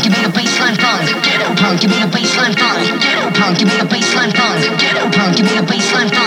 punk, you be the baseline funk. Ghetto punk, Give me the baseline funk. Ghetto punk, Give me the baseline funk. Ghetto punk, Give me the baseline funk.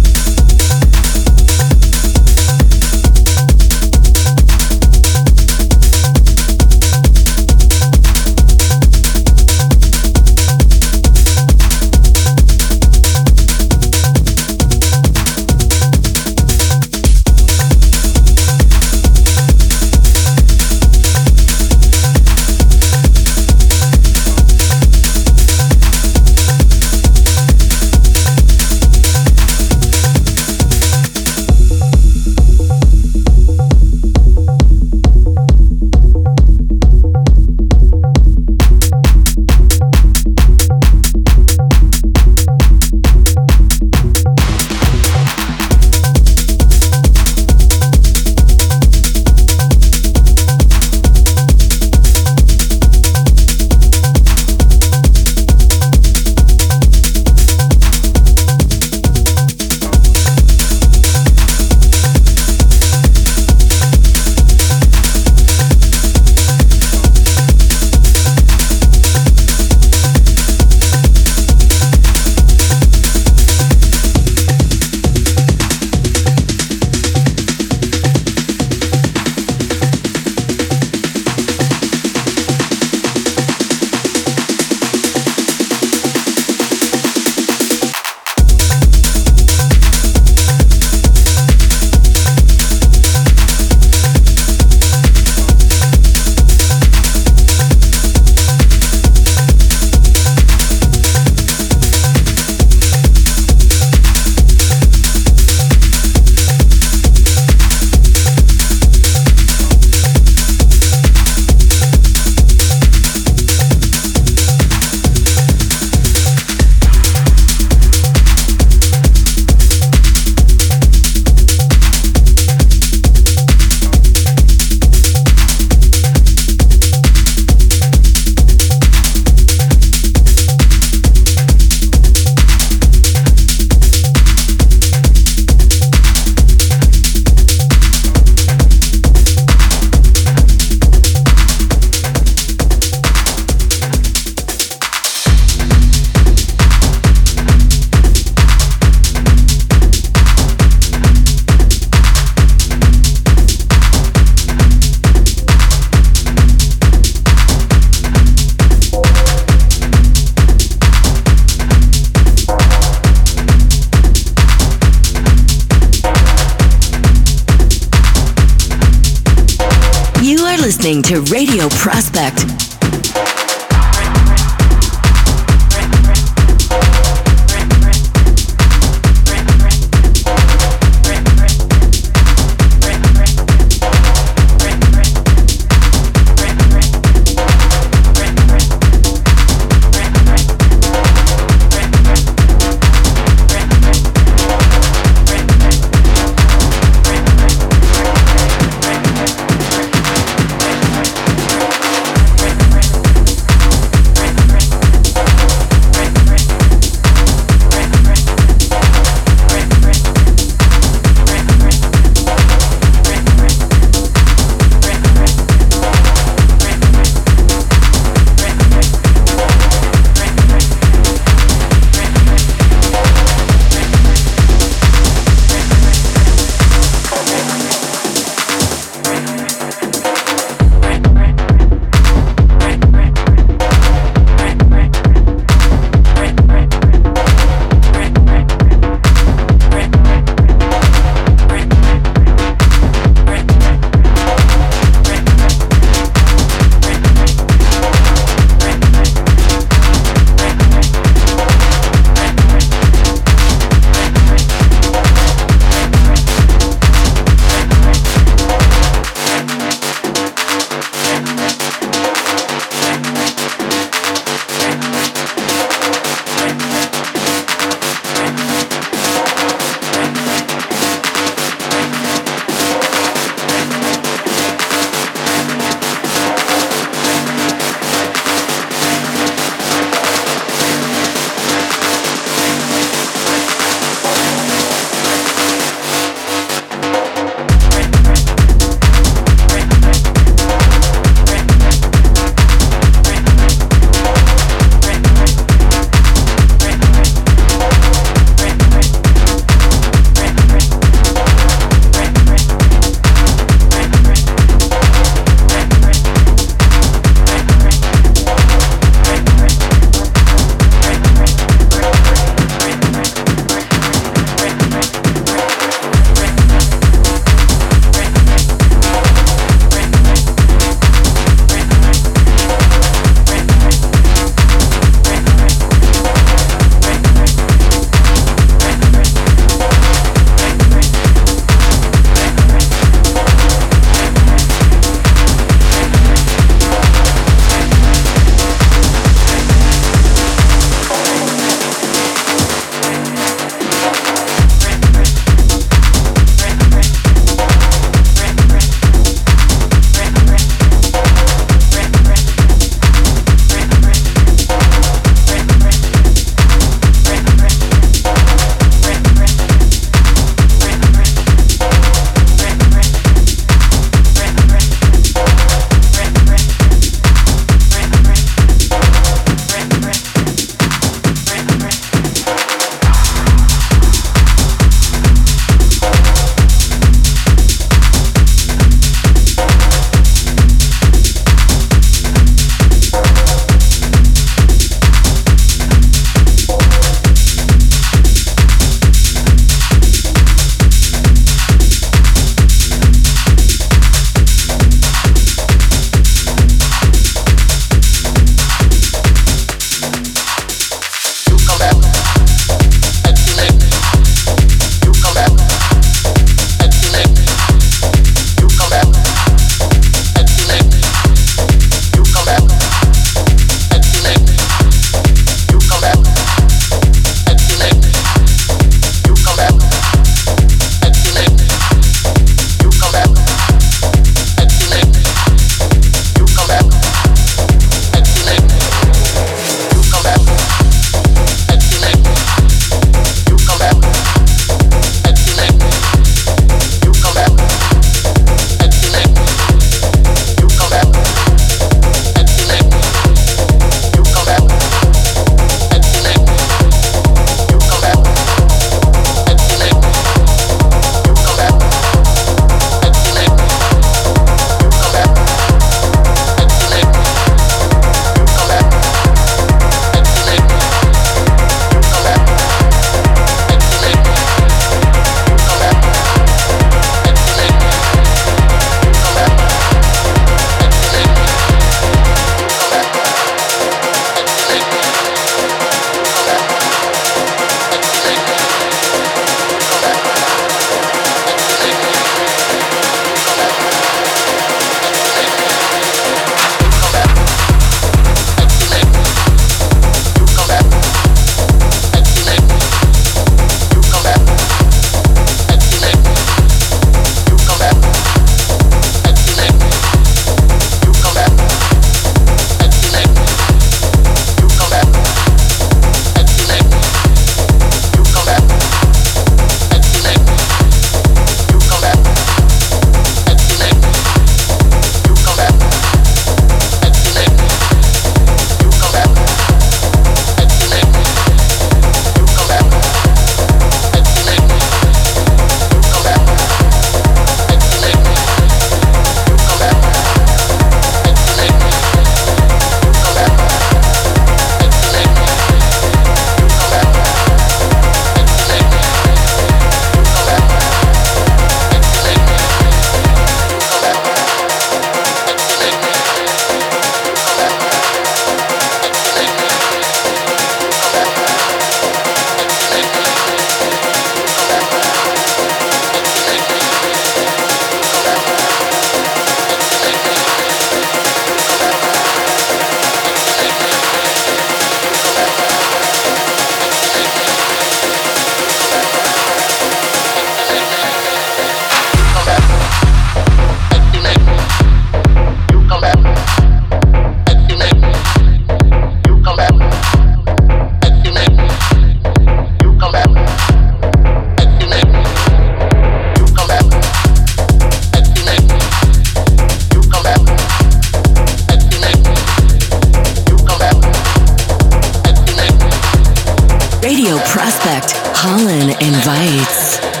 Radio Prospect, Holland invites.